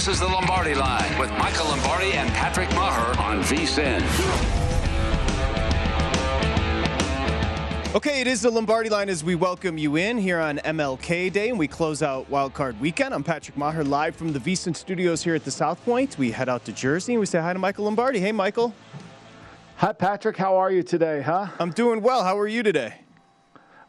This is the Lombardi Line with Michael Lombardi and Patrick Maher on VSIN. Okay, it is the Lombardi line as we welcome you in here on MLK Day and we close out Wildcard Weekend. I'm Patrick Maher live from the VSIN studios here at the South Point. We head out to Jersey and we say hi to Michael Lombardi. Hey, Michael. Hi, Patrick. How are you today, huh? I'm doing well. How are you today?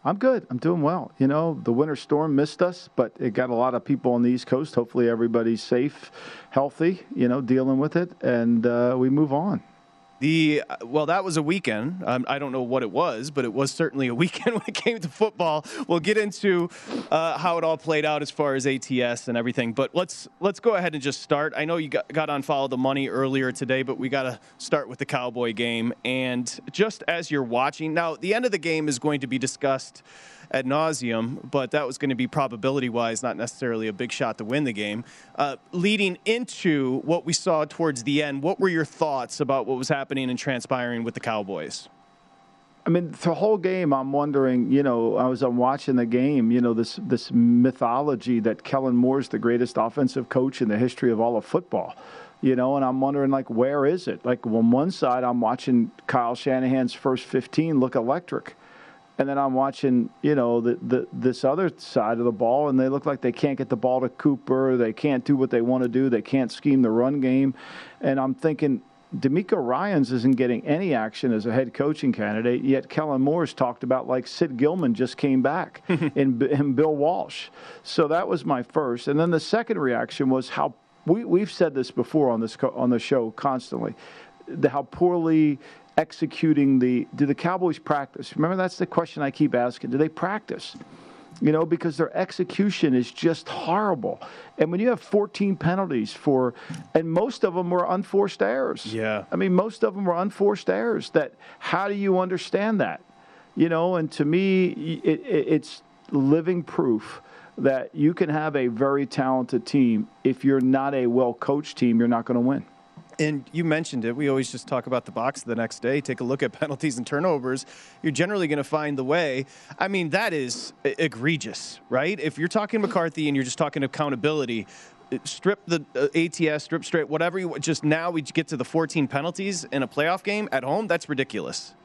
I'm good. I'm doing well. You know, the winter storm missed us, but it got a lot of people on the East Coast. Hopefully, everybody's safe, healthy, you know, dealing with it, and uh, we move on. The well, that was a weekend. Um, I don't know what it was, but it was certainly a weekend when it came to football. We'll get into uh, how it all played out as far as ATS and everything. But let's let's go ahead and just start. I know you got, got on follow the money earlier today, but we got to start with the Cowboy game. And just as you're watching now, the end of the game is going to be discussed ad nauseum, but that was going to be probability wise, not necessarily a big shot to win the game. Uh, leading into what we saw towards the end, what were your thoughts about what was happening and transpiring with the Cowboys? I mean, the whole game, I'm wondering. You know, I was I'm watching the game. You know, this this mythology that Kellen Moore's the greatest offensive coach in the history of all of football. You know, and I'm wondering like, where is it? Like on one side, I'm watching Kyle Shanahan's first 15 look electric and then I'm watching, you know, the, the this other side of the ball, and they look like they can't get the ball to Cooper. They can't do what they want to do. They can't scheme the run game, and I'm thinking. DeMeco Ryans isn't getting any action as a head coaching candidate, yet Kellen Moore's talked about like Sid Gillman just came back in, in Bill Walsh. So that was my first. And then the second reaction was how we, we've said this before on this on the show constantly, the, how poorly executing the do the Cowboys practice? Remember that's the question I keep asking. Do they practice? You know, because their execution is just horrible. And when you have 14 penalties for, and most of them were unforced errors. Yeah. I mean, most of them were unforced errors. That, how do you understand that? You know, and to me, it, it, it's living proof that you can have a very talented team. If you're not a well coached team, you're not going to win. And you mentioned it. We always just talk about the box the next day. Take a look at penalties and turnovers. You're generally going to find the way. I mean, that is egregious, right? If you're talking McCarthy and you're just talking accountability, strip the uh, ATS, strip straight, whatever you just now we get to the 14 penalties in a playoff game at home. That's ridiculous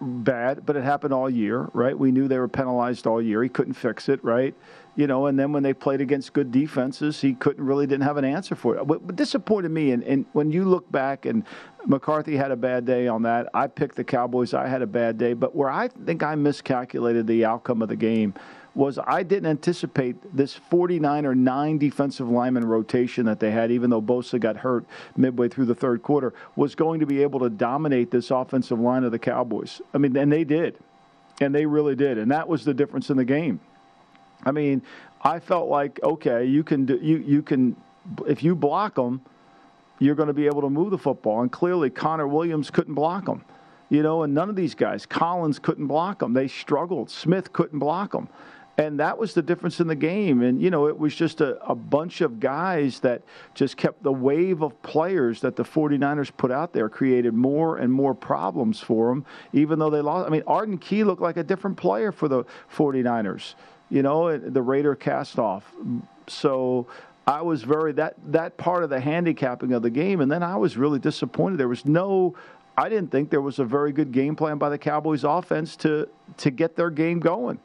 bad, but it happened all year, right? We knew they were penalized all year. He couldn't fix it, right? you know, and then when they played against good defenses, he couldn't really didn't have an answer for it. What, disappointed me, and, and when you look back, and McCarthy had a bad day on that. I picked the Cowboys. I had a bad day, but where I think I miscalculated the outcome of the game was I didn't anticipate this 49 or 9 defensive lineman rotation that they had, even though Bosa got hurt midway through the third quarter, was going to be able to dominate this offensive line of the Cowboys. I mean, and they did. And they really did. And that was the difference in the game. I mean, I felt like okay, you can do you you can if you block them, you're going to be able to move the football. And clearly, Connor Williams couldn't block them, you know, and none of these guys, Collins couldn't block them. They struggled. Smith couldn't block them. And that was the difference in the game. And, you know, it was just a, a bunch of guys that just kept the wave of players that the 49ers put out there, created more and more problems for them, even though they lost. I mean, Arden Key looked like a different player for the 49ers you know, the Raider cast off. So I was very that that part of the handicapping of the game, and then I was really disappointed. There was no. I didn't think there was a very good game plan by the Cowboys offense to to get their game going.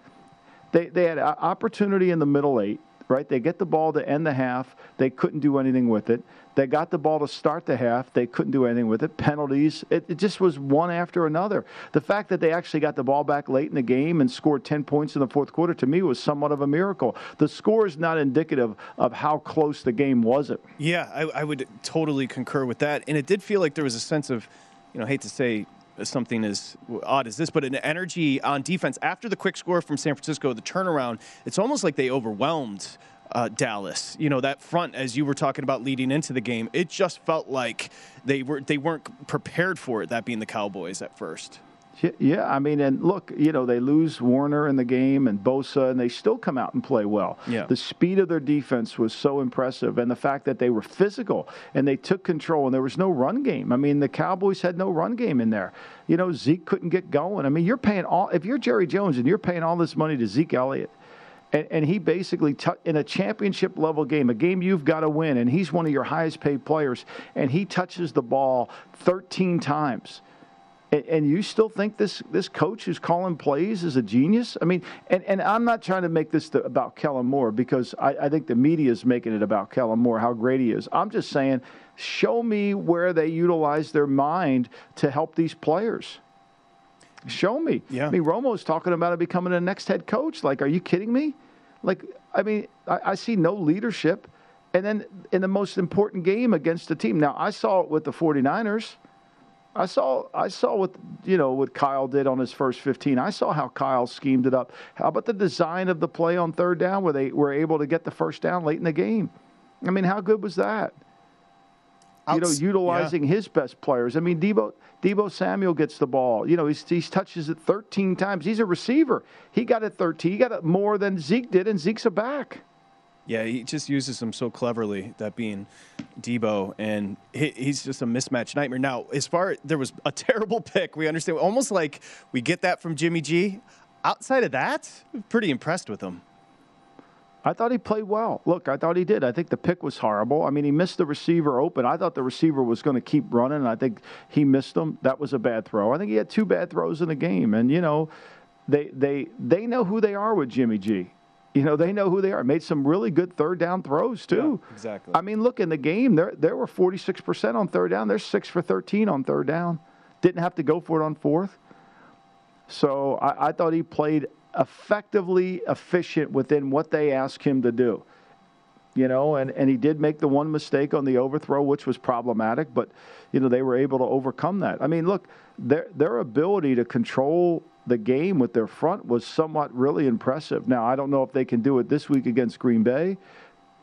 They they had an opportunity in the middle eight, right? They get the ball to end the half. They couldn't do anything with it. They got the ball to start the half. They couldn't do anything with it. Penalties. It, it, just was one after another. The fact that they actually got the ball back late in the game and scored 10 points in the fourth quarter to me was somewhat of a miracle. The score is not indicative of how close the game was. It. Yeah, I, I would totally concur with that. And it did feel like there was a sense of, you know, hate to say something as odd as this, but an energy on defense after the quick score from San Francisco, the turnaround. It's almost like they overwhelmed uh, Dallas. You know that front, as you were talking about leading into the game, it just felt like they were they weren't prepared for it. That being the Cowboys at first. Yeah, I mean, and look, you know, they lose Warner in the game and Bosa, and they still come out and play well. Yeah. The speed of their defense was so impressive, and the fact that they were physical and they took control, and there was no run game. I mean, the Cowboys had no run game in there. You know, Zeke couldn't get going. I mean, you're paying all, if you're Jerry Jones and you're paying all this money to Zeke Elliott, and, and he basically, t- in a championship level game, a game you've got to win, and he's one of your highest paid players, and he touches the ball 13 times. And, and you still think this, this coach who's calling plays is a genius? I mean, and, and I'm not trying to make this to, about Kellen Moore because I, I think the media is making it about Kellen Moore, how great he is. I'm just saying, show me where they utilize their mind to help these players. Show me. Yeah. I mean, Romo's talking about it becoming the next head coach. Like, are you kidding me? Like, I mean, I, I, see no leadership. And then in the most important game against the team. Now, I saw it with the 49ers. I saw I saw what you know what Kyle did on his first 15. I saw how Kyle schemed it up. How about the design of the play on third down where they were able to get the first down late in the game? I mean, how good was that? you know, utilizing yeah. his best players. I mean, Debo Deebo Samuel gets the ball. You know, he's, he touches it 13 times. He's a receiver. He got it 13. He got it more than Zeke did, and Zeke's a back. Yeah, he just uses them so cleverly. That being Deebo, and he, he's just a mismatch nightmare. Now, as far there was a terrible pick, we understand almost like we get that from Jimmy G. Outside of that, pretty impressed with him. I thought he played well. Look, I thought he did. I think the pick was horrible. I mean, he missed the receiver open. I thought the receiver was going to keep running, and I think he missed him. That was a bad throw. I think he had two bad throws in the game, and you know, they they they know who they are with Jimmy G. You know, they know who they are. Made some really good third down throws too. Yeah, exactly. I mean, look in the game. There there were 46% on third down. They're 6 for 13 on third down. Didn't have to go for it on fourth. So I, I thought he played effectively efficient within what they asked him to do. You know, and, and he did make the one mistake on the overthrow, which was problematic, but, you know, they were able to overcome that. I mean, look, their, their ability to control the game with their front was somewhat really impressive. Now, I don't know if they can do it this week against Green Bay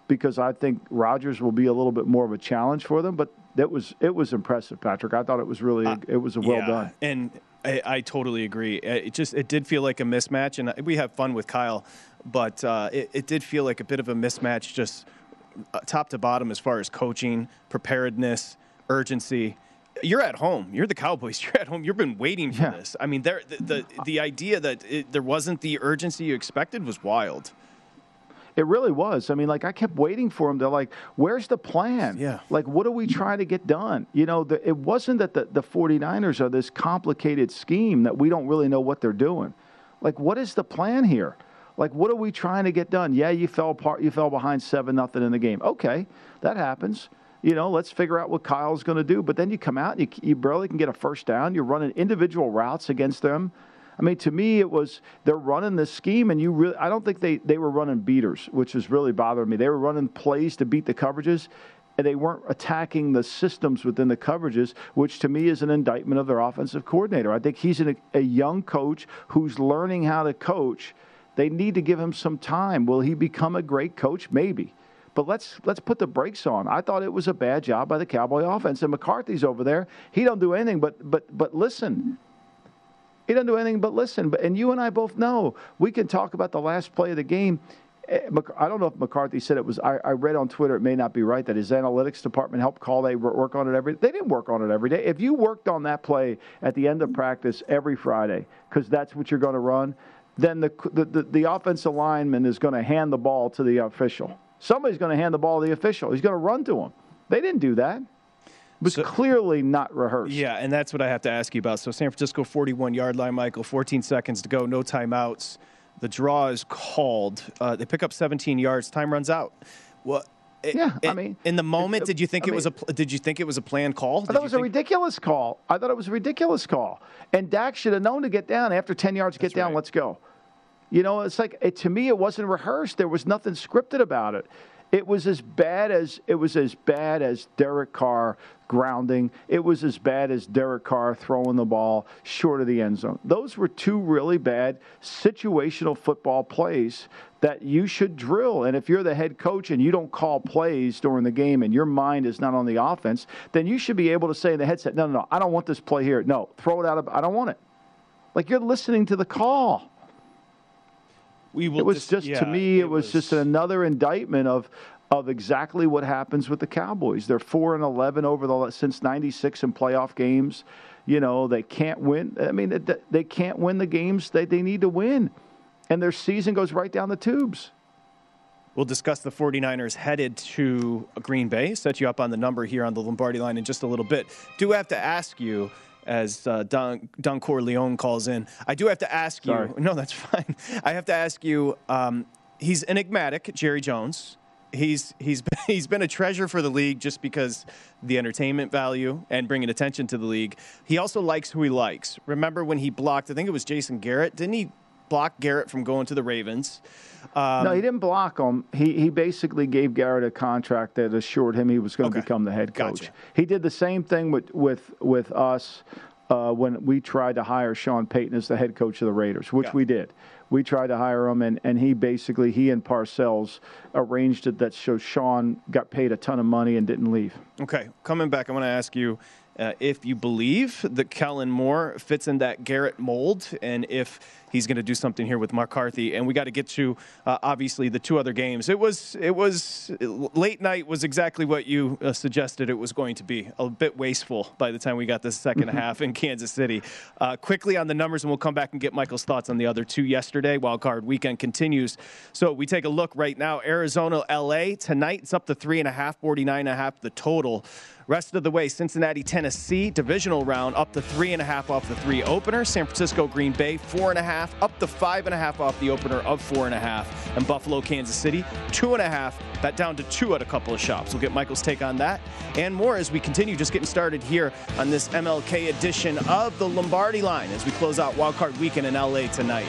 because I think Rodgers will be a little bit more of a challenge for them, but it was it was impressive, Patrick. I thought it was really uh, it was a well yeah. done. And I, I, totally agree. It just it did feel like a mismatch, and we have fun with Kyle, but uh, it, it, did feel like a bit of a mismatch, just uh, top to bottom as far as coaching, preparedness, urgency. You're at home. You're the Cowboys. You're at home. You've been waiting for yeah. this. I mean, there the, the, the idea that it, there wasn't the urgency you expected was wild. It really was. I mean, like I kept waiting for him to like, where's the plan? Yeah. Like, what are we trying to get done? You know, the, it wasn't that the, the 49ers are this complicated scheme that we don't really know what they're doing. Like, what is the plan here? Like, what are we trying to get done? Yeah, you fell apart. You fell behind seven nothing in the game. Okay, that happens. You know, let's figure out what Kyle's going to do. But then you come out and you, you barely can get a first down. You're running individual routes against them. I mean, to me, it was they're running this scheme, and you really, I don't think they, they were running beaters, which was really bothering me. They were running plays to beat the coverages, and they weren't attacking the systems within the coverages, which to me is an indictment of their offensive coordinator. I think he's an, a young coach who's learning how to coach. They need to give him some time. Will he become a great coach? Maybe. But let's let's put the brakes on. I thought it was a bad job by the Cowboy offense. And McCarthy's over there. He don't do anything but but but listen. He doesn't do anything but listen. But and you and I both know we can talk about the last play of the game. Eh, I don't know if McCarthy said it was. I, I, read on Twitter. It may not be right that his analytics department helped call. They work on it every. They didn't work on it every day. If you worked on that play at the end of practice every Friday, because that's what you're going to run, then the the, the, the offensive lineman is going to hand the ball to the official. Somebody's going to hand the ball to the official. He's going to run to him. They didn't do that was so, clearly not rehearsed. Yeah, and that's what I have to ask you about. So San Francisco 41 yard line, Michael, 14 seconds to go, no timeouts. The draw is called. Uh, they pick up 17 yards. Time runs out. Well, it, Yeah, I mean, in the moment, it- did you think I it was a? Did you think it was a planned call? I thought it was a ridiculous call. I thought it was a ridiculous call. And Dak should have known to get down after 10 yards, get down, let's go. You know, it's like it, to me it wasn't rehearsed. There was nothing scripted about it. It was as bad as it was as bad as Derek Carr grounding. It was as bad as Derek Carr throwing the ball short of the end zone. Those were two really bad situational football plays that you should drill. And if you're the head coach and you don't call plays during the game and your mind is not on the offense, then you should be able to say in the headset, "No, no, no, I don't want this play here. No, throw it out of I don't want it." Like you're listening to the call. We will It was just yeah, to me, it, was, just another indictment of of exactly what happens with the Cowboys. They're four and eleven over the since '96 in playoff games. You know they can't win. I mean they, they can't win the games they they need to win, and their season goes right down the tubes. We'll discuss the 49ers headed to Green Bay. Set you up on the number here on the Lombardi line in just a little bit. Do have to ask you, as uh, Don, Don Corleone calls in, I do have to ask you. No, that's fine. I have to ask you. Um, he's enigmatic, Jerry Jones. He's he's been, he's been a treasure for the league just because the entertainment value and bringing attention to the league. He also likes who he likes. Remember when he blocked? I think it was Jason Garrett. Didn't he block Garrett from going to the Ravens? Um, no, he didn't block him. He he basically gave Garrett a contract that assured him he was going to Okay. become the head coach. Gotcha. He did the same thing with with with us uh, when we tried to hire Sean Payton as the head coach of the Raiders, which Yeah. we did. We tried to hire him, and, and he basically he and Parcells arranged it that so Sean got paid a ton of money and didn't leave. Okay, coming back, I want to ask you uh, if you believe that Kellen Moore fits in that Garrett mold, and if he's going to do something here with McCarthy. And we got to get to uh, obviously the two other games. It was it was late night was exactly what you uh, suggested it was going to be. A bit wasteful by the time we got the 2nd half in Kansas City. Uh, quickly on the numbers, and we'll come back and get Michael's thoughts on the other two yesterday. Wild card weekend continues. So we take a look right now. Arizona, LA tonight. It's up to three and a half, 49 and a half the total. Rest of the way, Cincinnati, Tennessee, divisional round up to three and a half off the three opener. San Francisco, Green Bay, four and a half, up to five and a half off the opener of four and a half. And Buffalo, Kansas City, two and a half, that down to two at a couple of shops. We'll get Michael's take on that and more as we continue just getting started here on this MLK edition of the Lombardi line as we close out Wildcard Weekend in LA tonight.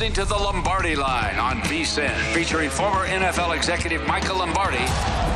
Listening to the Lombardi Line on VSIN, featuring former NFL executive Michael Lombardi.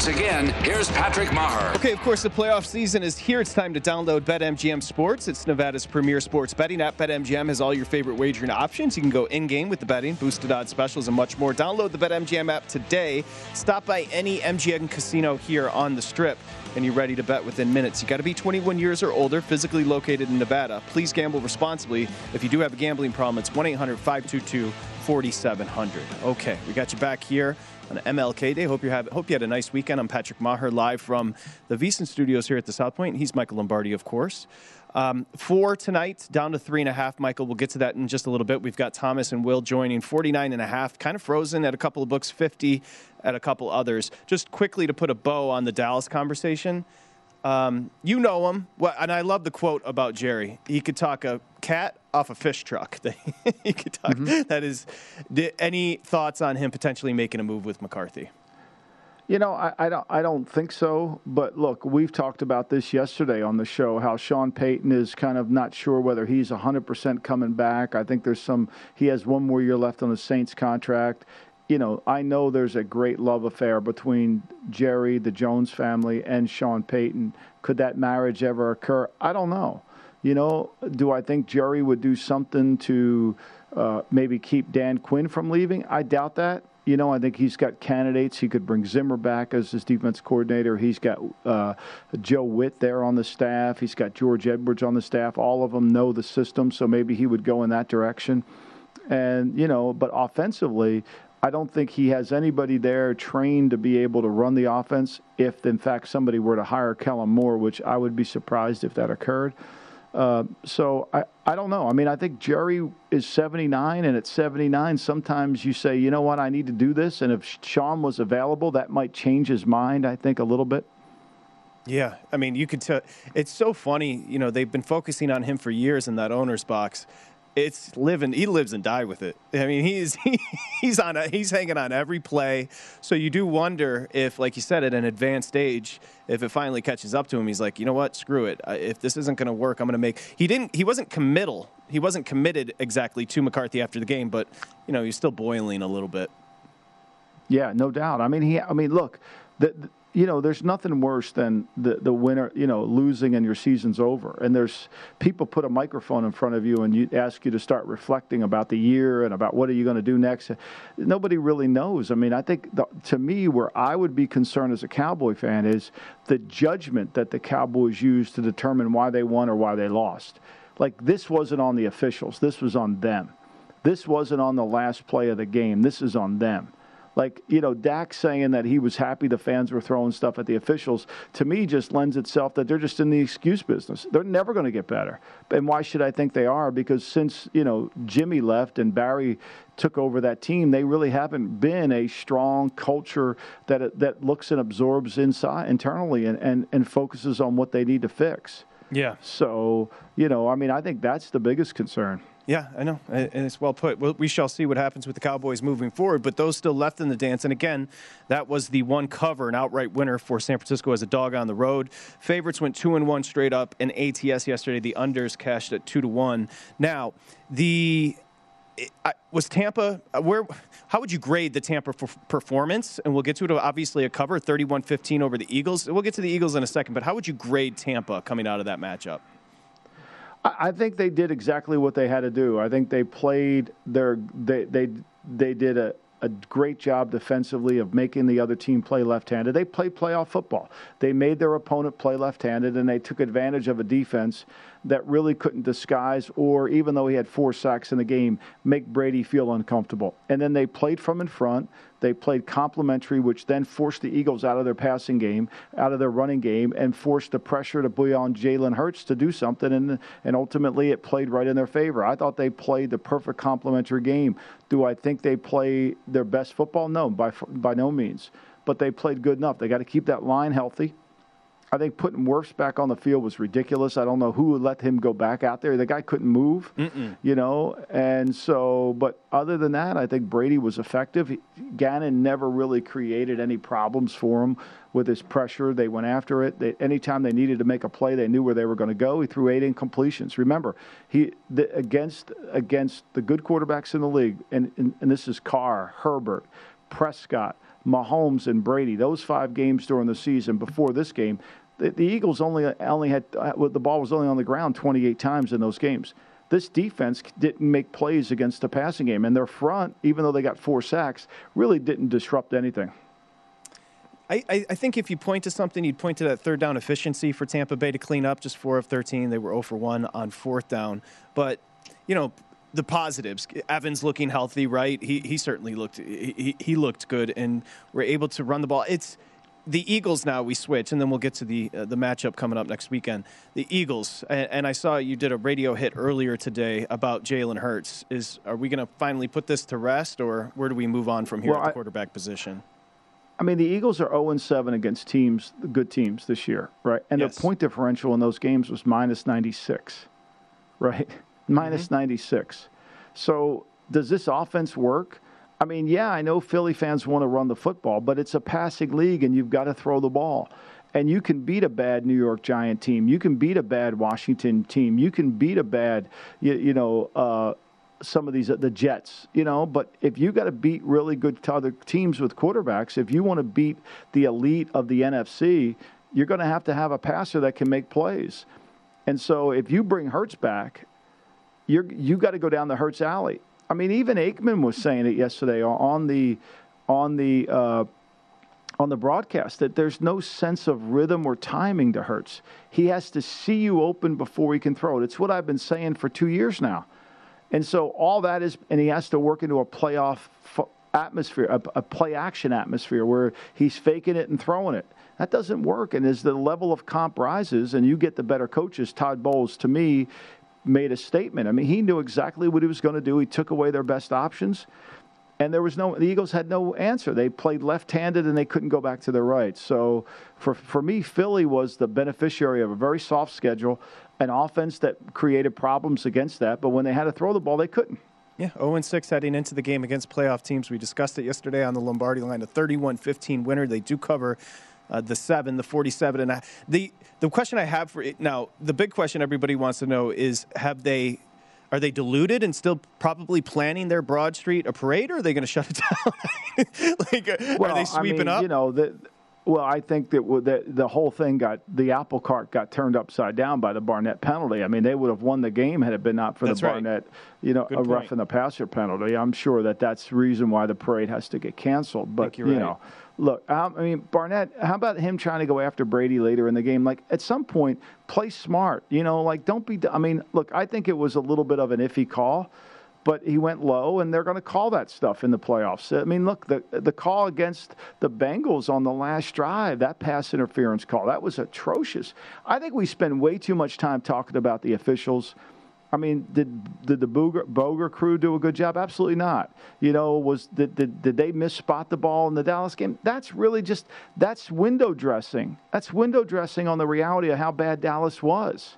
Once again, here's Patrick Maher. Okay, of course, the playoff season is here. It's time to download BetMGM Sports. It's Nevada's premier sports betting app. BetMGM has all your favorite wagering options. You can go in game with the betting, boosted odds specials, and much more. Download the BetMGM app today. Stop by any MGM casino here on the strip, and you're ready to bet within minutes. You got to be 21 years or older, physically located in Nevada. Please gamble responsibly. If you do have a gambling problem, it's 1 800 522 4700. Okay, we got you back here on MLK Day. Hope you have hope you had a nice weekend. I'm Patrick Maher, live from the VSiN Studios here at the South Point. He's Michael Lombardi, of course. Um, four tonight, down to three and a half. Michael, we'll get to that in just a little bit. We've got Thomas and Will joining 49 and a half, kind of frozen at a couple of books, 50 at a couple others. Just quickly to put a bow on the Dallas conversation. Um, you know him, well, and I love the quote about Jerry. He could talk a cat off a fish truck. he could talk. Mm-hmm. that is. Any thoughts on him potentially making a move with McCarthy? You know, I, I, don't. I don't think so. But look, we've talked about this yesterday on the show. How Sean Payton is kind of not sure whether he's 100% coming back. I think there's some. He has one more year left on the Saints contract. You know, I know there's a great love affair between Jerry, the Jones family, and Sean Payton. Could that marriage ever occur? I don't know. You know, do I think Jerry would do something to uh, maybe keep Dan Quinn from leaving? I doubt that. You know, I think he's got candidates. He could bring Zimmer back as his defense coordinator. He's got uh, Joe Whitt there on the staff. He's got George Edwards on the staff. All of them know the system, so maybe he would go in that direction. And, you know, but offensively, I don't think he has anybody there trained to be able to run the offense if, in fact, somebody were to hire Kellen Moore, which I would be surprised if that occurred. Uh, so I, I don't know. I mean, I think Jerry is 79, and at 79, sometimes you say, you know what, I need to do this. And if Sean was available, that might change his mind, I think, a little bit. Yeah, I mean, you could tell. It's so funny. You know, they've been focusing on him for years in that owner's box. It's living. He lives and die with it. I mean, he's he, he's on. A, he's hanging on every play. So you do wonder if, like you said, at an advanced age, if it finally catches up to him, he's like, you know what, screw it. If this isn't going to work, I'm going to make. He didn't. He wasn't committal. He wasn't committed exactly to McCarthy after the game, but you know, he's still boiling a little bit. Yeah, no doubt. I mean, he. I mean, look, the, the you know, there's nothing worse than the the winner, you know, losing and your season's over. And there's people put a microphone in front of you and you ask you to start reflecting about the year and about what are you going to do next. Nobody really knows. I mean, I think the, to me, where I would be concerned as a Cowboy fan is the judgment that the Cowboys use to determine why they won or why they lost. Like this wasn't on the officials. This was on them. This wasn't on the last play of the game. This is on them like you know Dak saying that he was happy the fans were throwing stuff at the officials to me just lends itself that they're just in the excuse business. They're never going to get better. And why should I think they are? Because since you know Jimmy left and Barry took over that team, they really haven't been a strong culture that that looks and absorbs inside internally and, and, and focuses on what they need to fix. Yeah. So you know, I mean, I think that's the biggest concern. Yeah, I know, and it's well put. We shall see what happens with the Cowboys moving forward, but those still left in the dance. And again, that was the one cover, an outright winner for San Francisco as a dog on the road. Favorites went two and one straight up. In ATS yesterday, the unders cashed at two to one. Now, the was Tampa uh, where? How would you grade the Tampa performance? And we'll get to it. Obviously, a cover, 31-15 over the Eagles. We'll get to the Eagles in a second. But how would you grade Tampa coming out of that matchup? I think they did exactly what they had to do. I think they played their they they they did a, a great job defensively of making the other team play left-handed. They played playoff football. They made their opponent play left-handed, and they took advantage of a defense that really couldn't disguise or, even though he had four sacks in the game, make Brady feel uncomfortable. And then they played from in front. They played complementary, which then forced the Eagles out of their passing game, out of their running game, and forced the pressure to be on Jalen Hurts to do something. And, and ultimately, it played right in their favor. I thought they played the perfect complementary game. Do I think they play their best football? No, by, by no means. But they played good enough. They got to keep that line healthy. I think putting Wirfs back on the field was ridiculous. I don't know who would let him go back out there. The guy couldn't move, Mm-mm. you know. And so, but other than that, I think Brady was effective. Gannon never really created any problems for him with his pressure. They went after it. They, anytime they needed to make a play, they knew where they were going to go. He threw eight incompletions. Remember, he the, against against the good quarterbacks in the league, and, and, and this is Carr, Herbert, Prescott. Mahomes and Brady, those five games during the season before this game, the, the Eagles only only had uh, the ball was only on the ground 28 times in those games. This defense didn't make plays against the passing game, and their front, even though they got four sacks, really didn't disrupt anything. I, I, think if you point to something, you'd point to that third down efficiency for Tampa Bay to clean up. Just four of 13. They were 0 for 1 on fourth down. But, you know, the positives. Evans looking healthy, right? He, he certainly looked he, he looked good, and we're able to run the ball. It's the Eagles now we switch, and then we'll get to the uh, the matchup coming up next weekend. The Eagles, and, and, I saw you did a radio hit earlier today about Jalen Hurts. Is are we going to finally put this to rest, or where do we move on from here well, at the quarterback position? I mean, the Eagles are 0 7 against teams, good teams this year, right? And Yes. the point differential in those games was minus 96, right? Minus Mm-hmm. 96. So does this offense work? I mean, yeah, I know Philly fans want to run the football, but it's a passing league and you've got to throw the ball. And you can beat a bad New York Giant team. You can beat a bad Washington team. You can beat a bad, you, you know, uh, some of these the Jets, you know. But if you got to beat really good other teams with quarterbacks, if you want to beat the elite of the NFC, you're going to have to have a passer that can make plays. And so if you bring Hurts back, you're you got to go down the Hurts alley. I mean, even Aikman was saying it yesterday on the on the uh, on the broadcast that there's no sense of rhythm or timing to Hurts. He has to see you open before he can throw it. It's what I've been saying for two years now. And so all that is, and he has to work into a playoff atmosphere, a, a play action atmosphere where he's faking it and throwing it. That doesn't work. And as the level of comp rises and you get the better coaches, Todd Bowles, to me, made a statement. I mean, he knew exactly what he was going to do. He took away their best options. And there was no, the Eagles had no answer. They played left handed and they couldn't go back to their right. So for, for me, Philly was the beneficiary of a very soft schedule, an offense that created problems against that. But when they had to throw the ball, they couldn't. Yeah, 0 6 heading into the game against playoff teams. We discussed it yesterday on the Lombardi line, a 31 15 winner. They do cover uh, the seven, the 47. And a- the, the question I have for it now, the big question everybody wants to know is have they. Are they diluted and still probably planning their Broad Street a parade, or are they going to shut it down? like, uh, are they sweeping I mean, up? You know, the, well, I think that the, the whole thing got the apple cart got turned upside down by the Barnett penalty. I mean, they would have won the game had it been not for That's the right. Barnett, you know, Good a rough in the passer penalty. I'm sure that that's the reason why the parade has to get canceled. But you're right. know, look, I mean, Barnett. How about him trying to go after Brady later in the game? Like at some point, play smart. You know, like don't be. I mean, look, I think it was a little bit of an iffy call but he went low, and they're going to call that stuff in the playoffs. I mean, look, the the call against the Bengals on the last drive, that pass interference call, that was atrocious. I think we spend way too much time talking about the officials. I mean, did did the Boger, Boger crew do a good job? Absolutely not. You know, was did, did did they miss spot the ball in the Dallas game? That's really just that's window dressing. That's window dressing on the reality of how bad Dallas was.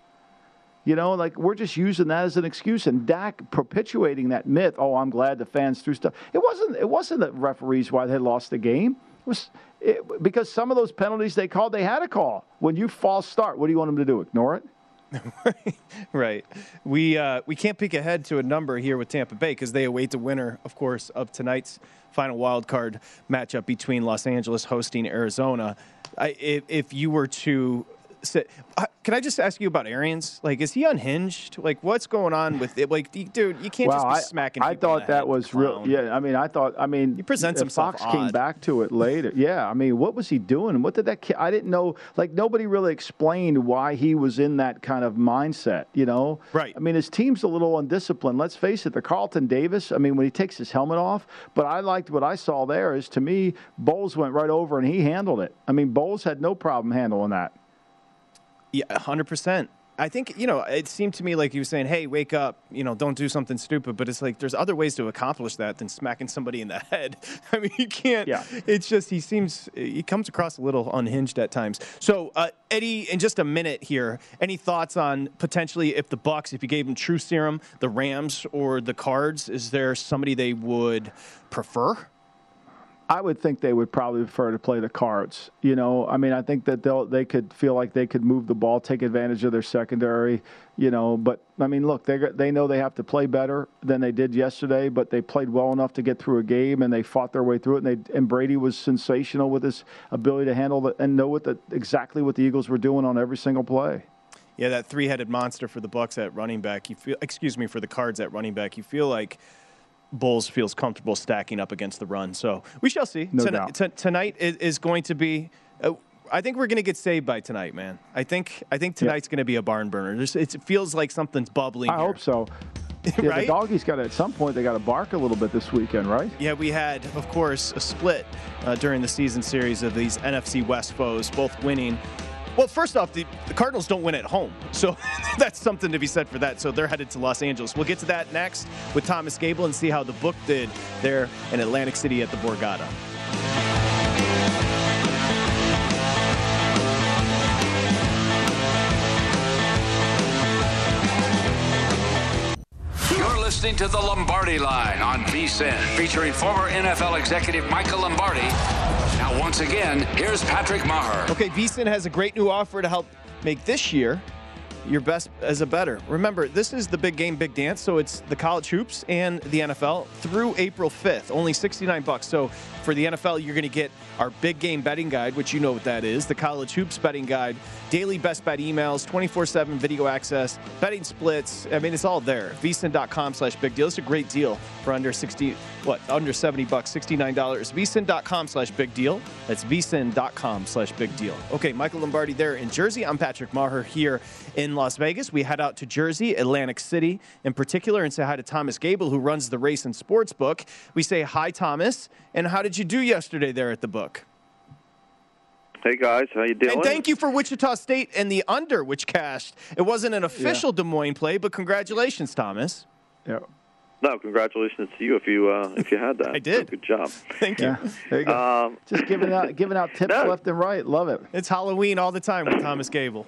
You know, like we're just using that as an excuse, and Dak perpetuating that myth. Oh, I'm glad the fans threw stuff. It wasn't. It wasn't the referees why they lost the game. It was it, because some of those penalties they called, they had a call. When you false start, what do you want them to do? Ignore it? Right. We uh, we can't peek ahead to a number here with Tampa Bay because they await the winner, of course, of tonight's final wild card matchup between Los Angeles hosting Arizona. I, if, if you were to say, uh, can I just ask you about Arians? Like, is he unhinged? Like, what's going on with it? Like, dude, you can't just be I, smacking. I thought that was real. Yeah, I mean, I thought. I mean, he presents himself Fox came back to it later. Yeah, I mean, what was he doing? What did that? Kid, I didn't know. Like nobody really explained why he was in that kind of mindset. You know, Right. I mean, his team's a little undisciplined. Let's face it. The Carlton Davis. I mean, when he takes his helmet off. But I liked what I saw there. Is to me, Bowles went right over and he handled it. I mean, Bowles had no problem handling that. Yeah, hundred percent. I think you know. It seemed to me like he was saying, "Hey, wake up! You know, don't do something stupid." But it's like there's other ways to accomplish that than smacking somebody in the head. I mean, you can't. Yeah. It's just he seems he comes across a little unhinged at times. So, uh, Eddie, in just a minute here, any thoughts on potentially if the Bucks, if you gave them True Serum, the Rams or the Cards, is there somebody they would prefer? I would think they would probably prefer to play the cards. You know, I mean, I think that they'll they could feel like they could move the ball, take advantage of their secondary. You know, but I mean, look, they they know they have to play better than they did yesterday, but they played well enough to get through a game and they fought their way through it. And they and Brady was sensational with his ability to handle the, and know what the exactly what the Eagles were doing on every single play. Yeah, that three-headed monster for the Bucks at running back. You feel, excuse me, for the Cards at running back. You feel like Bowles feels comfortable stacking up against the run. So we shall see. No Toni- doubt. t- tonight is, is going to be. Uh, I think we're going to get saved by tonight, man. I think I think tonight's going to be a barn burner. There's, it feels like something's bubbling. I here. hope so. Yeah, Right? The doggies got to, at some point they got to bark a little bit this weekend, right? Yeah, we had, of course, a split uh, during the season series of these NFC West foes, both winning. Well, first off, the, the Cardinals don't win at home. So that's something to be said for that. So they're headed to Los Angeles. We'll get to that next with Thomas Gable and see how the book did there in Atlantic City at the Borgata. listening to the Lombardi Line on VSIN, featuring former NFL executive Michael Lombardi now, once again, here's Patrick Maher. Okay, VSIN has a great new offer to help make this year your best as a better. Remember, this is the big game, big dance, so it's the college hoops and the NFL through April 5th. Only 69 bucks. So for the NFL, you're going to get our big game betting guide, which you know what that is, the college hoops betting guide, daily best bet emails, 24/7 video access, betting splits. I mean, it's all there. vsin.com slash big deal. It's a great deal for under 60, what, under 70 bucks, $69. vsin.com slash big deal. That's vsin.com slash big deal. Okay, Michael Lombardi there in Jersey. I'm Patrick Maher here in Las Vegas. We head out to Jersey, Atlantic City in particular, and say hi to Thomas Gable, who runs the Race and Sports Book. We say hi, Thomas, and how did you do yesterday there at the book? Hey guys, how you doing? And thank you for Wichita State and the under, which cashed. It wasn't an official Des Moines play, but congratulations, Thomas. Yeah. No, congratulations to you if you uh, if you had that. I did. Good job. Thank you. Yeah, there you go. Um, Just giving out giving out tips No. left and right. Love it. It's Halloween all the time with Thomas Gable.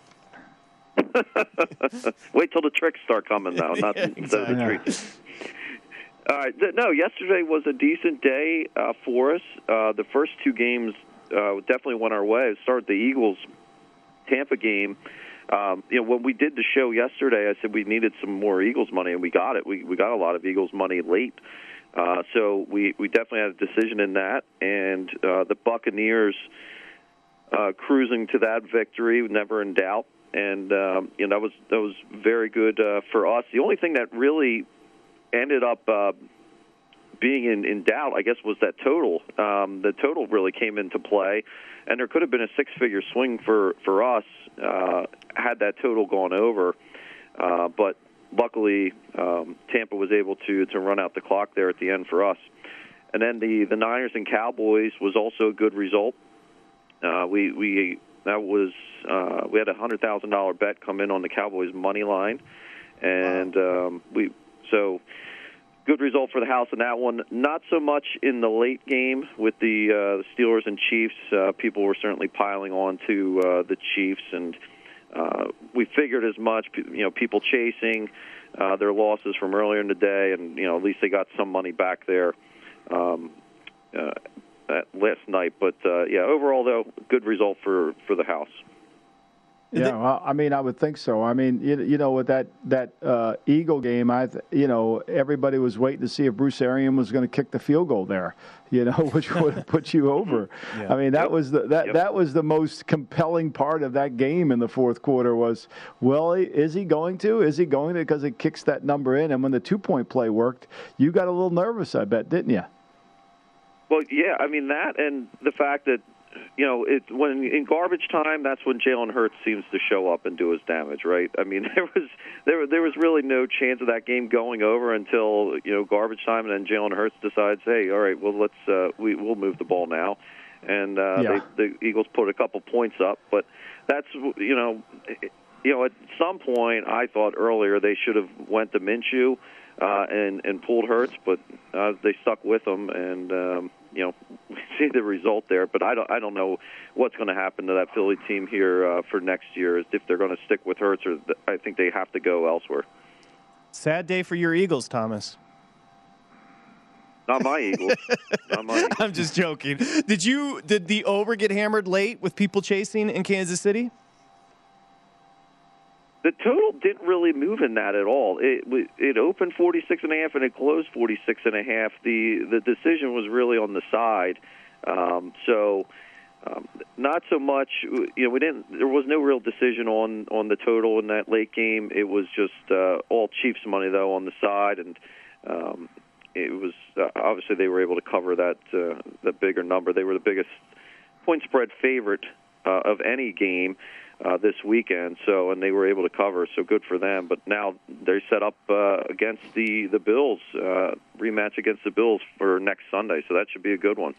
Wait till the tricks start coming now, not Yeah, instead of the exactly. treats. All right. No, yesterday was a decent day uh, for us. Uh, the first two games uh, definitely went our way. It started the Eagles Tampa game. Um, you know, when we did the show yesterday, I said we needed some more Eagles money, and we got it. We we got a lot of Eagles money late. Uh, so we, we definitely had a decision in that, and uh, the Buccaneers uh, cruising to that victory, never in doubt. And um, you know that was that was very good uh, for us. The only thing that really ended up uh, being in, in doubt, I guess, was that total. Um, the total really came into play, and there could have been a six-figure swing for for us uh, had that total gone over. Uh, but luckily, um, Tampa was able to to run out the clock there at the end for us. And then the the Niners and Cowboys was also a good result. Uh, we we that was uh, we had a hundred thousand dollar bet come in on the Cowboys money line, and um, we so good result for the house in that one. Not so much in the late game with the, uh, Steelers and Chiefs. Uh, people were certainly piling on to uh, the Chiefs, and uh, we figured as much. You know, people chasing uh, their losses from earlier in the day, and you know, at least they got some money back there. Um, uh, last night, but uh, yeah, overall though, good result for for the house. Yeah, well, I mean, I would think so. I mean, you, you know, with that that uh, Eagle game, I, you know, everybody was waiting to see if Bruce Arian was going to kick the field goal there, you know, which would have put you over. I mean, that was the that that was the most compelling part of that game in the fourth quarter. Was well, is he going to? Is he going to? Because it kicks that number in, and when the two point play worked, you got a little nervous, I bet, didn't you? Well, yeah, I mean that, and the fact that you know it when in garbage time, that's when Jalen Hurts seems to show up and do his damage, right? I mean, there was there there was really no chance of that game going over until you know garbage time, and then Jalen Hurts decides, hey, all right, well let's uh, we we'll move the ball now, and uh, Yeah. they, the Eagles put a couple points up, but that's you know. You know, at some point, I thought earlier they should have went to Minshew uh, and and pulled Hurts, but uh, they stuck with him, and um, you know we see the result there. But I don't I don't know what's going to happen to that Philly team here uh, for next year. If they're going to stick with Hurts, or th- I think they have to go elsewhere. Sad day for your Eagles, Thomas. Not my Eagles. Not my Eagles. I'm just joking. Did you did the over get hammered late with people chasing in Kansas City? The total didn't really move in that at all. It it opened 46 and a half and it closed 46 and a half. The the decision was really on the side. Um, so um, not so much you know we didn't there was no real decision on on the total in that late game. It was just uh, all Chiefs money though on the side and um, it was uh, obviously they were able to cover that uh, the bigger number. They were the biggest point spread favorite uh, of any game this weekend. So, and they were able to cover. So good for them. But now they're set up uh, against the the Bills uh, rematch against the Bills for next Sunday. So that should be a good one.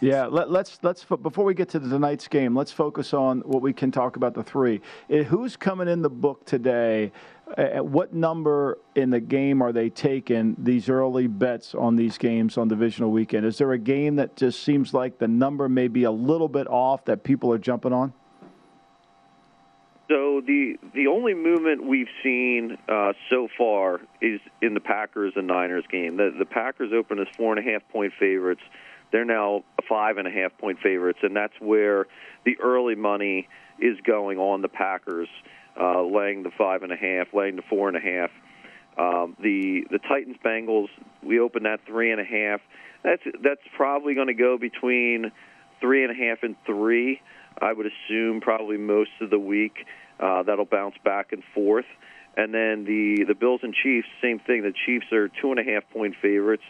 Yeah, let, let's let's before we get to tonight's game, let's focus on what we can talk about the three. Eh, who's coming in the book today? Uh, At what number in the game are they taking these early bets on these games on divisional weekend? Is there a game that just seems like the number may be a little bit off that people are jumping on? So the the only movement we've seen uh, so far is in the Packers and Niners game. The the Packers open as four and a half point favorites. They're now five and a half point favorites, and that's where the early money is going on the Packers, uh, laying the five and a half, laying the four and a half. Um, the the Titans Bengals we opened that three and a half. That's that's probably going to go between three and a half and three. I would assume probably most of the week. Uh, that'll bounce back and forth. And then the the Bills and Chiefs, same thing. The Chiefs are two and a half point favorites.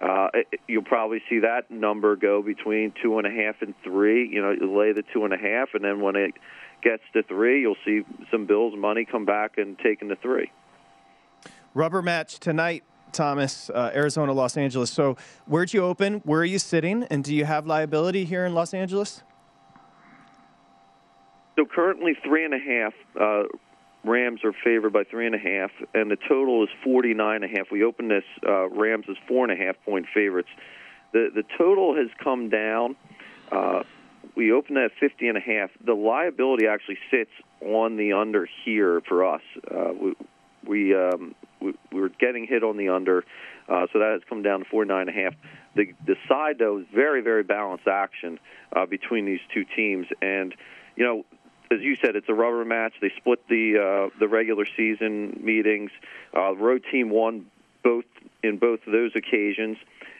Uh, you'll probably see that number go between two and a half and three. You know, you lay the two and a half, and then when it gets to three, you'll see some Bills money come back and taking the three. Rubber match tonight, Thomas, uh, Arizona, Los Angeles. So, where'd you open? Where are you sitting? And do you have liability here in Los Angeles? So currently three and a half. Uh, Rams are favored by three and a half, and the total is forty nine and a half. We opened this uh, Rams as four and a half point favorites. The the total has come down. Uh, we opened at fifty and a half. The liability actually sits on the under here for us. Uh, we we, um, we we were getting hit on the under, uh, so that has come down to forty nine and a half. The the side though is very very balanced action uh, between these two teams, and you know as you said, it's a rubber match. They split the uh, the regular season meetings. Uh, road team won both in both of those occasions,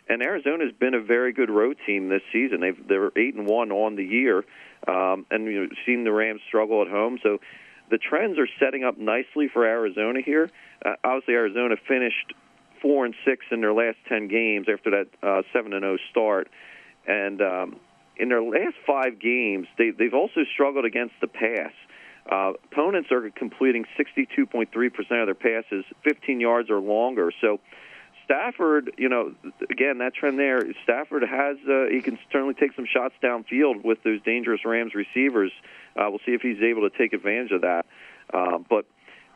and Arizona's been a very good road team this season. They've they're eight and one on the year, um, and you know, seen the Rams struggle at home. So the trends are setting up nicely for Arizona here. Uh, obviously, Arizona finished four and six in their last ten games after that uh, seven and zero start, and um, in their last five games, they, they've also struggled against the pass. Uh, opponents are completing 62.3% of their passes 15 yards or longer. So Stafford, you know, again, that trend there, Stafford has, uh, he can certainly take some shots downfield with those dangerous Rams receivers. Uh, we'll see if he's able to take advantage of that. Uh, but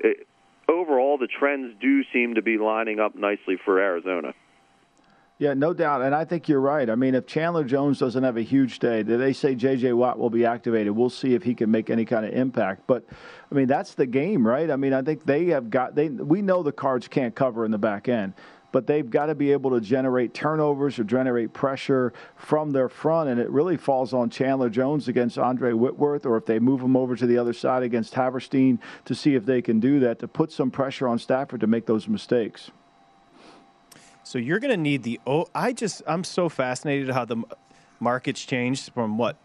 it, overall, the trends do seem to be lining up nicely for Arizona. Yeah, no doubt. And I think you're right. I mean, if Chandler Jones doesn't have a huge day, they say J.J. Watt will be activated. We'll see if he can make any kind of impact. But, I mean, that's the game, right? I mean, I think they have got, they we know the cards can't cover in the back end. But they've got to be able to generate turnovers or generate pressure from their front, and it really falls on Chandler Jones against Andrew Whitworth, or if they move him over to the other side against Havenstein to see if they can do that to put some pressure on Stafford to make those mistakes. So you're going to need the. Oh, I just I'm so fascinated how the market's changed from what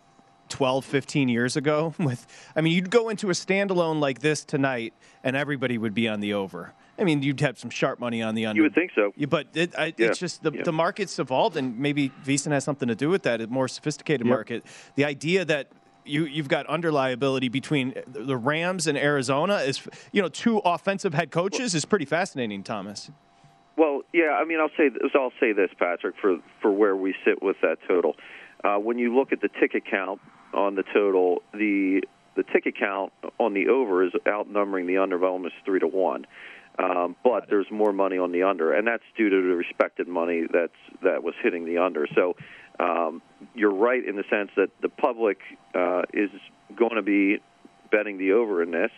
12, 15 years ago. With I mean, you'd go into a standalone like this tonight, and everybody would be on the over. I mean, you'd have some sharp money on the under. You would think so. Yeah, but it, I, Yeah. it's just the, Yeah. the market's evolved, and maybe VSIN has something to do with that. A more sophisticated Yep. market. The idea that you, you've got under liability between the Rams and Arizona is, you know, two offensive head coaches is pretty fascinating, Thomas. Well, yeah, I mean, I'll say this, I'll say this, Patrick, for for where we sit with that total. Uh, when you look at the ticket count on the total, the the ticket count on the over is outnumbering the under by almost three to one. Um, but there's more money on the under, and that's due to the respected money that's that was hitting the under. So um, you're right in the sense that the public uh, is going to be betting the over in this,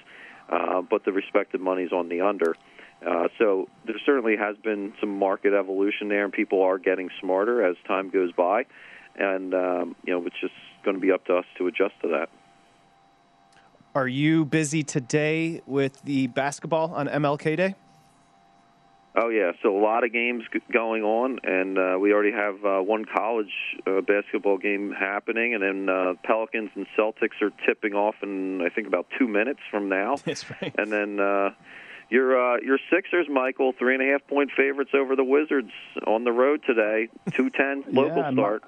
uh, but the respected money's on the under. Uh, so there certainly has been some market evolution there, and people are getting smarter as time goes by, and um, you know it's just going to be up to us to adjust to that. Are you busy today with the basketball on MLK Day? Oh yeah, so a lot of games going on, and uh, we already have uh, one college uh, basketball game happening, and then uh, Pelicans and Celtics are tipping off in I think about two minutes from now. That's right. And then uh, your uh, your Sixers, Michael, three and a half point favorites over the Wizards on the road today, two ten local Yeah, and my- start.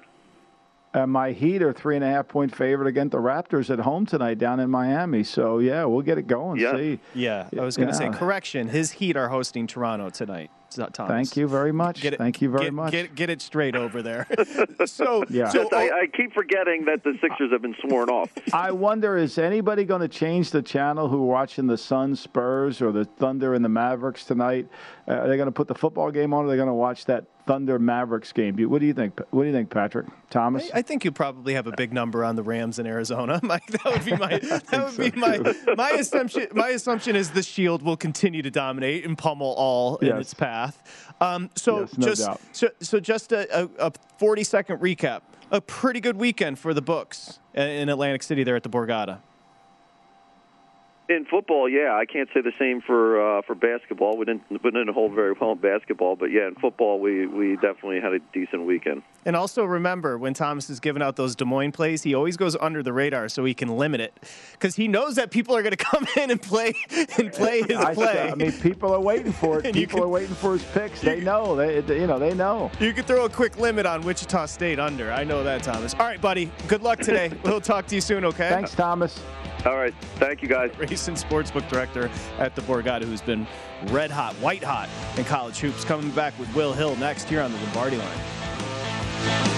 And my Heat are three and a half point favorite against the Raptors at home tonight down in Miami. So yeah, we'll get it going. Yeah. See, Yeah, I was going to say correction. His Heat are hosting Toronto tonight. Thomas. Thank you very much. Get it, Thank you very get, much. Get, get it straight over there. so, Yeah. so I, I keep forgetting that the Sixers have been sworn off. I wonder is anybody going to change the channel who are watching the Suns, Spurs, or the Thunder and the Mavericks tonight? Uh, are they going to put the football game on, or are they going to watch that Thunder Mavericks game? What do you think? What do you think, Patrick? Thomas? I think you probably have a big number on the Rams in Arizona. Mike, that would be my that would be my my assumption. My assumption is the Shield will continue to dominate and pummel all in its path. Um, so Yes, no just so so just a, a, a forty second recap. A pretty good weekend for the books in Atlantic City there at the Borgata. In football, yeah, I can't say the same for uh, for basketball. We didn't we didn't hold very well in basketball, but yeah, in football, we we definitely had a decent weekend. And also remember, when Thomas is giving out those Des Moines plays, he always goes under the radar so he can limit it, because he knows that people are going to come in and play and play his I, play. I mean, people are waiting for it. People can- are waiting for his picks. They know. They, you know, they know. You could throw a quick limit on Wichita State under. I know that, Thomas. All right, buddy. Good luck today. we'll talk to you soon, okay? Thanks, Thomas. All right, thank you guys. Racing sportsbook director at the Borgata, who's been red hot, white hot in college hoops. Coming back with Will Hill next here on the Lombardi line.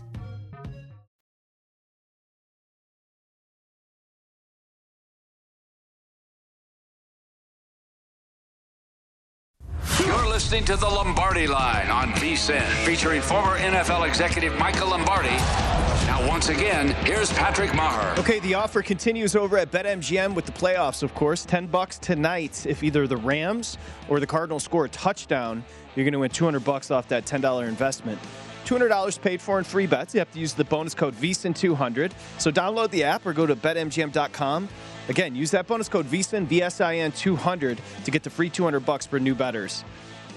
You're listening to the Lombardi Line on VSIN, featuring former NFL executive Michael Lombardi. Now, once again, here's Patrick Meagher. Okay, the offer continues over at BetMGM with the playoffs, of course. 10 bucks tonight if either the Rams or the Cardinals score a touchdown, you're going to win 200 bucks off that $10 investment. $200 paid for in free bets. You have to use the bonus code VSIN200. So download the app or go to betmgm.com. Again, use that bonus code VSIN, VSIN 200 to get the free 200 bucks for new betters.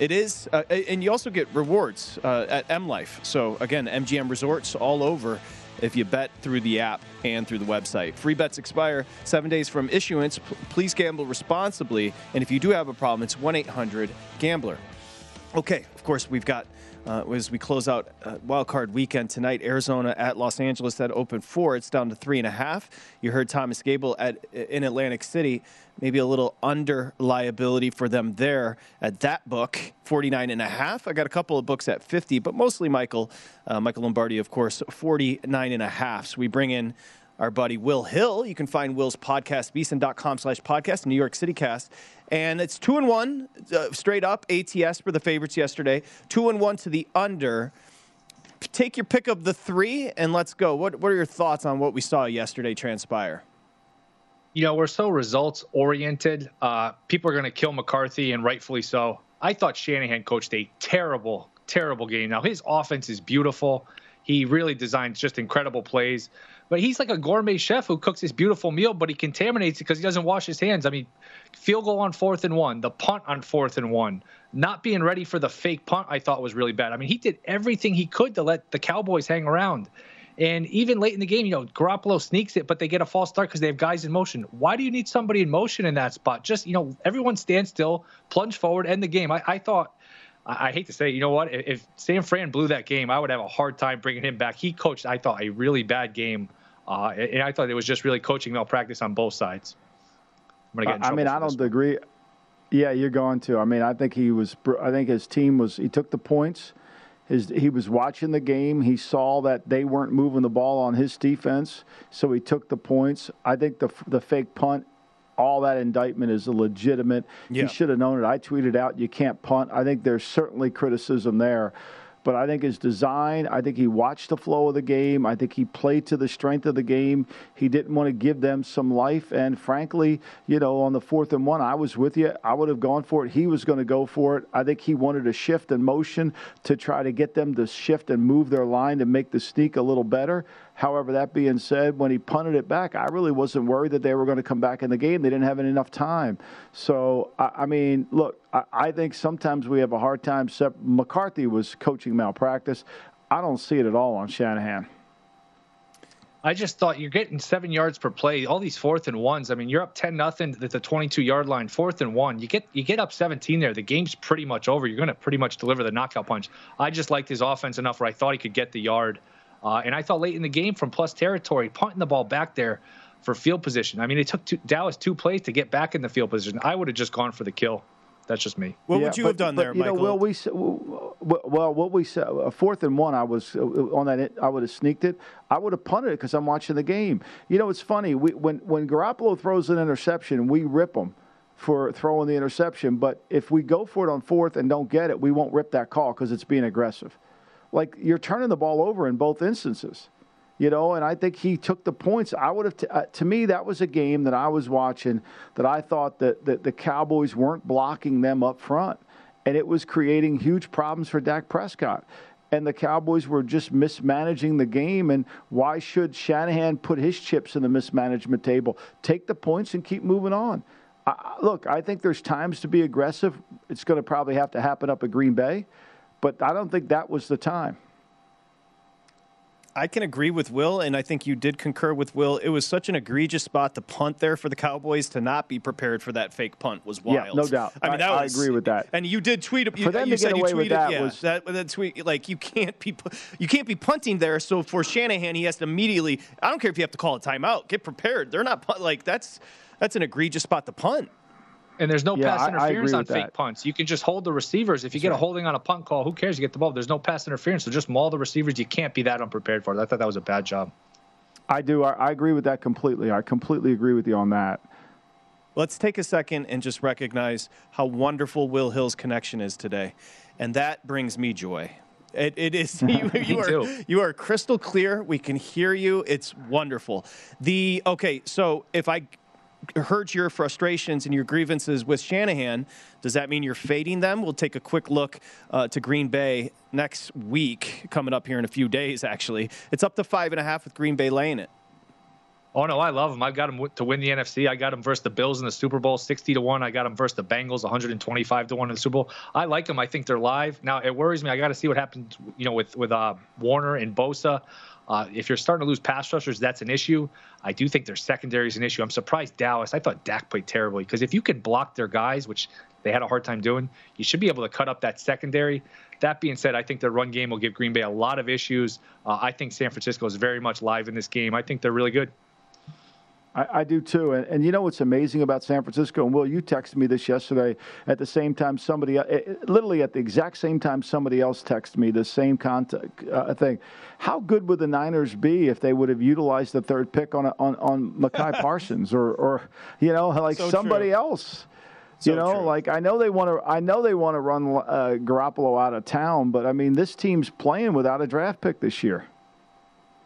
It is, uh, and you also get rewards uh, at M Life. So again, MGM Resorts all over if you bet through the app and through the website. Free bets expire seven days from issuance. P- please gamble responsibly, and if you do have a problem, it's one eight hundred Gambler. Okay, of course, we've got, uh, as we close out uh, wild card weekend tonight, Arizona at Los Angeles that opened four. It's down to three and a half. You heard Thomas Gable at in Atlantic City, maybe a little under liability for them there at that book, 49 and a half. I got a couple of books at 50, but mostly Michael, uh, Michael Lombardi, of course, 49 and a half. So we bring in our buddy Will Hill. You can find Will's podcast, vsin.com slash podcast, New York City cast. And it's two and one, uh, straight up ATS for the favorites yesterday. Two and one to the under. Take your pick of the three and let's go. What, what are your thoughts on what we saw yesterday transpire? you know, we're so results oriented. Uh, people are going to kill McCarthy, and rightfully so. I thought Shanahan coached a terrible, terrible game. Now, his offense is beautiful. He really designs just incredible plays. But he's like a gourmet chef who cooks this beautiful meal, but he contaminates it because he doesn't wash his hands. I mean, field goal on fourth and one, the punt on fourth and one, not being ready for the fake punt, I thought was really bad. I mean, he did everything he could to let the Cowboys hang around. And even late in the game, you know, Garoppolo sneaks it, but they get a false start because they have guys in motion. Why do you need somebody in motion in that spot? Just, you know, everyone stand still, plunge forward, end the game. I, I thought, I, I hate to say, you know what? If, if Fran blew that game, I would have a hard time bringing him back. He coached, I thought, a really bad game. Uh, and I thought it was just really coaching malpractice on both sides. I'm gonna get in I mean, I don't agree. Yeah, you're going to. I mean, I think he was. I think his team was. He took the points. His, he was watching the game. He saw that they weren't moving the ball on his defense, so he took the points. I think the the fake punt, all that indictment is legitimate. Yeah. He should have known it. I tweeted out, "You can't punt." I think there's certainly criticism there. But I think his design, I think he watched the flow of the game. I think he played to the strength of the game. He didn't want to give them some life. And frankly, you know, on the fourth and one, I was with you. I would have gone for it. He was going to go for it. I think he wanted a shift in motion to try to get them to shift and move their line to make the sneak a little better. However, that being said, when he punted it back, I really wasn't worried that they were going to come back in the game. They didn't have enough time. So, I, I mean, look, I, I, think sometimes we have a hard time. Sep- McCarthy was coaching malpractice. I don't see it at all on Shanahan. I just thought you're getting seven yards per play. All these fourth and ones. I mean, you're up ten nothing at the 22 yard line. Fourth and one. You get you get up 17 there. The game's pretty much over. You're going to pretty much deliver the knockout punch. I just liked his offense enough where I thought he could get the yard. Uh, and I thought late in the game from plus territory, punting the ball back there for field position. I mean, it took two, Dallas two plays to get back in the field position. I would have just gone for the kill. That's just me. What yeah, would you but, have done but, there, you Michael? Know, well, we well, what we said, a fourth and one, I was uh, on that. I would have sneaked it. I would have punted it because I'm watching the game. You know, it's funny. We, when when Garoppolo throws an interception, we rip him for throwing the interception. But if we go for it on fourth and don't get it, we won't rip that call because it's being aggressive. Like you're turning the ball over in both instances you know, and I think he took the points. I would have, t- uh, to me, that was a game that I was watching that I thought that, that the Cowboys weren't blocking them up front, and it was creating huge problems for Dak Prescott. And the Cowboys were just mismanaging the game. And why should Shanahan put his chips in the mismanagement table? Take the points and keep moving on. I, look, I think there's times to be aggressive. It's going to probably have to happen up at Green Bay, but I don't think that was the time. I can agree with Will, and I think you did concur with Will. It was such an egregious spot to punt there for the Cowboys to not be prepared for that fake punt was wild. Yeah, no doubt. I mean, that I, was, I agree with that. And you did tweet. You, for them you to said get you away tweeted, with that yeah, was that, that tweet. Like you can't be you can't be punting there. So for Shanahan, he has to immediately. I don't care if you have to call a timeout. Get prepared. They're not like that's that's an egregious spot to punt. And there's no yeah, pass interference on fake that. punts. You can just hold the receivers. If you That's get right. a holding on a punt call, who cares? You get the ball. There's no pass interference. So just maul the receivers. You can't be that unprepared for it. I thought that was a bad job. I do. I, I agree with that completely. I completely agree with you on that. Let's take a second and just recognize how wonderful Will Hill's connection is today, and that brings me joy. It, it is you, you are too. you are crystal clear. We can hear you. It's wonderful. The okay. So if I heard your frustrations and your grievances with Shanahan, does that mean you're fading them? We'll take a quick look uh, to Green Bay next week, coming up here in a few days. Actually, it's up to five and a half with Green Bay laying it. Oh no, I love him. I've got him to win the NFC. I got him versus the Bills in the Super Bowl, sixty to one. I got him versus the Bengals, one hundred and twenty-five to one in the Super Bowl. I like them. I think they're live. Now it worries me. I got to see what happens. You know, with with uh, Warner and Bosa. Uh, if you're starting to lose pass rushers, that's an issue. I do think their secondary is an issue. I'm surprised Dallas. I thought Dak played terribly because if you can block their guys, which they had a hard time doing, you should be able to cut up that secondary. That being said, I think their run game will give Green Bay a lot of issues. Uh, I think San Francisco is very much live in this game. I think they're really good. I, I do too. And, and you know what's amazing about San Francisco? And Will, you texted me this yesterday at the same time somebody, uh, literally at the exact same time somebody else texted me the same contact, uh, thing. How good would the Niners be if they would have utilized the third pick on a, on on Micah Parsons or or you know like So somebody true. else? So you know, true. like I know they want to. I know they want to run uh, Garoppolo out of town, but I mean, this team's playing without a draft pick this year.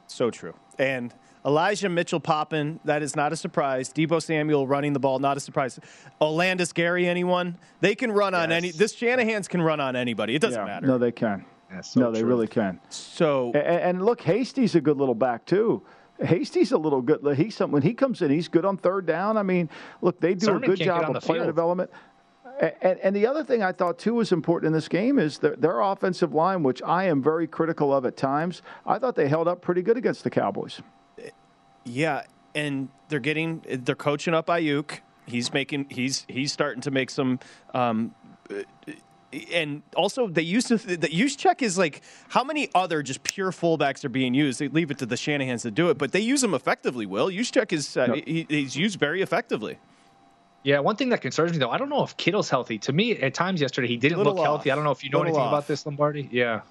So true. And Elijah Mitchell popping, that is not a surprise. Deebo Samuel running the ball, not a surprise. Olandis Gary, anyone? They can run on any. This Shanahan's can run on anybody. It doesn't Yeah. matter. No, they can. That's so no, they true. really can. so And, and look, Hasty's a good little back too. Hasty's a little good. He's some, when he comes in, he's good on third down. I mean, look, they do Sermon a good job of player field. development. And, and the other thing I thought too was important in this game is their, their offensive line, which I am very critical of at times. I thought they held up pretty good against the Cowboys. Yeah, and they're getting they're coaching up Aiyuk. He's making he's he's starting to make some. Um, uh, and also, they used to the Juszczyk is like how many other just pure fullbacks are being used. They leave it to the Shanahan's to do it, but they use them effectively. Will Juszczyk is uh, Yep. he, he's used very effectively. Yeah, one thing that concerns me though, I don't know if Kittle's healthy. To me, at times yesterday, he didn't Little look healthy. I don't know if you know Little anything off. about this, Lombardi. Yeah.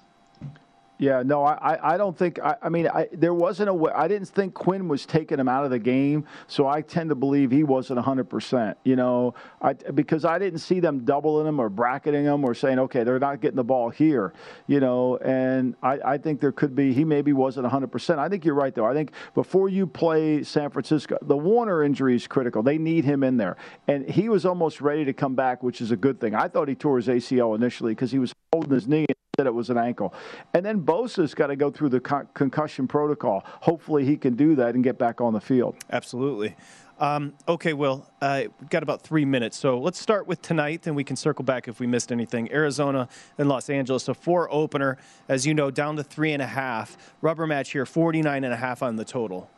Yeah, no, I, I don't think. I, I mean, I, there wasn't a way. I didn't think Quinn was taking him out of the game, so I tend to believe he wasn't 100. percent You know, I, because I didn't see them doubling him or bracketing him or saying, okay, they're not getting the ball here. You know, and I, I think there could be. He maybe wasn't 100. percent I think you're right though. I think before you play San Francisco, the Warner injury is critical. They need him in there, and he was almost ready to come back, which is a good thing. I thought he tore his ACL initially because he was holding his knee said it was an ankle. And then Bosa's got to go through the con- concussion protocol. Hopefully, he can do that and get back on the field. Absolutely. Um, okay, Will, uh, we've got about three minutes. So let's start with tonight, and we can circle back if we missed anything. Arizona and Los Angeles, a four opener, as you know, down to three and a half. Rubber match here, 49 and a half on the total.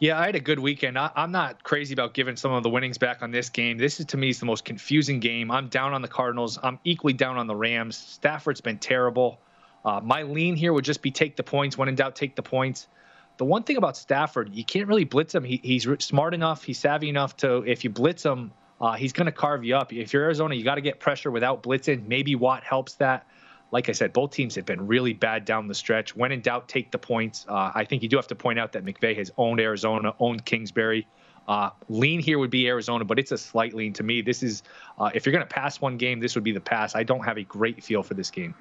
Yeah, I had a good weekend. I, am not crazy about giving some of the winnings back on this game. This is to me is the most confusing game. I'm down on the Cardinals. I'm equally down on the Rams. Stafford's been terrible. Uh, my lean here would just be take the points. When in doubt, take the points. The one thing about Stafford, you can't really blitz him. He, he's smart enough. He's savvy enough to if you blitz him, uh, he's going to carve you up. If you're Arizona, you got to get pressure without blitzing. Maybe Watt helps that like I said, both teams have been really bad down the stretch. When in doubt, take the points. Uh, I think you do have to point out that McVay has owned Arizona, owned Kingsbury. Uh, lean here would be Arizona, but it's a slight lean to me. This is, uh, if you're going to pass one game, this would be the pass. I don't have a great feel for this game.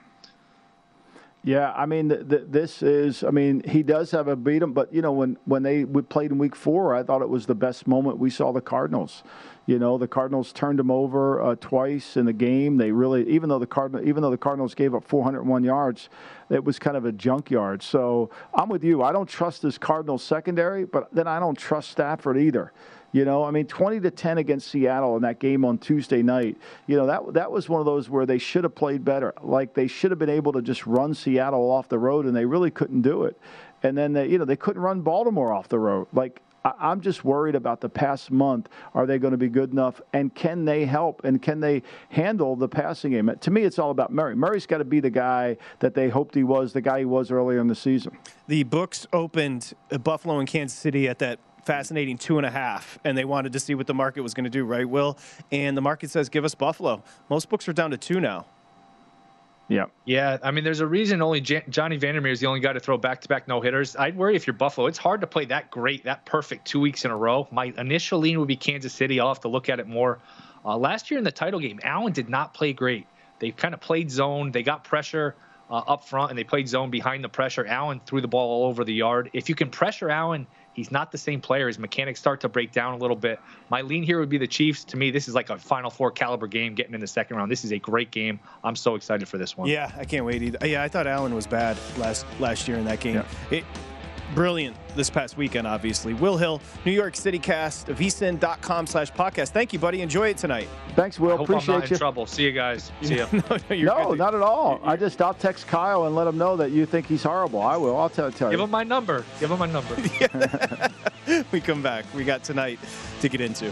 Yeah, I mean, th- th- this is. I mean, he does have a beat him, but you know, when when they played in Week Four, I thought it was the best moment we saw the Cardinals. You know, the Cardinals turned him over uh, twice in the game. They really, even though the Cardinal, even though the Cardinals gave up 401 yards, it was kind of a junkyard. So I'm with you. I don't trust this Cardinals secondary, but then I don't trust Stafford either. You know, I mean, 20 to 10 against Seattle in that game on Tuesday night. You know, that that was one of those where they should have played better. Like they should have been able to just run Seattle off the road, and they really couldn't do it. And then they, you know, they couldn't run Baltimore off the road. Like I'm just worried about the past month. Are they going to be good enough? And can they help? And can they handle the passing game? To me, it's all about Murray. Murray's got to be the guy that they hoped he was, the guy he was earlier in the season. The books opened uh, Buffalo and Kansas City at that fascinating two and a half, and they wanted to see what the market was going to do, right, Will? And the market says, give us Buffalo. Most books are down to two now. Yeah. Yeah. I mean, there's a reason only J- Johnny Vander Meer is the only guy to throw back to back no hitters. I'd worry if you're Buffalo. It's hard to play that great, that perfect two weeks in a row. My initial lean would be Kansas City. I'll have to look at it more. Uh, last year in the title game, Allen did not play great. They kind of played zone. They got pressure uh, up front and they played zone behind the pressure. Allen threw the ball all over the yard. If you can pressure Allen, He's not the same player. His mechanics start to break down a little bit. My lean here would be the Chiefs. To me, this is like a Final Four caliber game getting in the second round. This is a great game. I'm so excited for this one. Yeah, I can't wait either. Yeah, I thought Allen was bad last last year in that game. Yeah. It, brilliant this past weekend, obviously. Will Hill, New York City cast, vsin.com slash podcast. Thank you, buddy. Enjoy it tonight. Thanks, Will. I hope Appreciate I'm not you. in trouble. See you guys. See you. no, no, no not at all. I just, I'll text Kyle and let him know that you think he's horrible. I will. I'll tell, tell Give you. him my number. Give him my number. we come back. We got tonight to get into.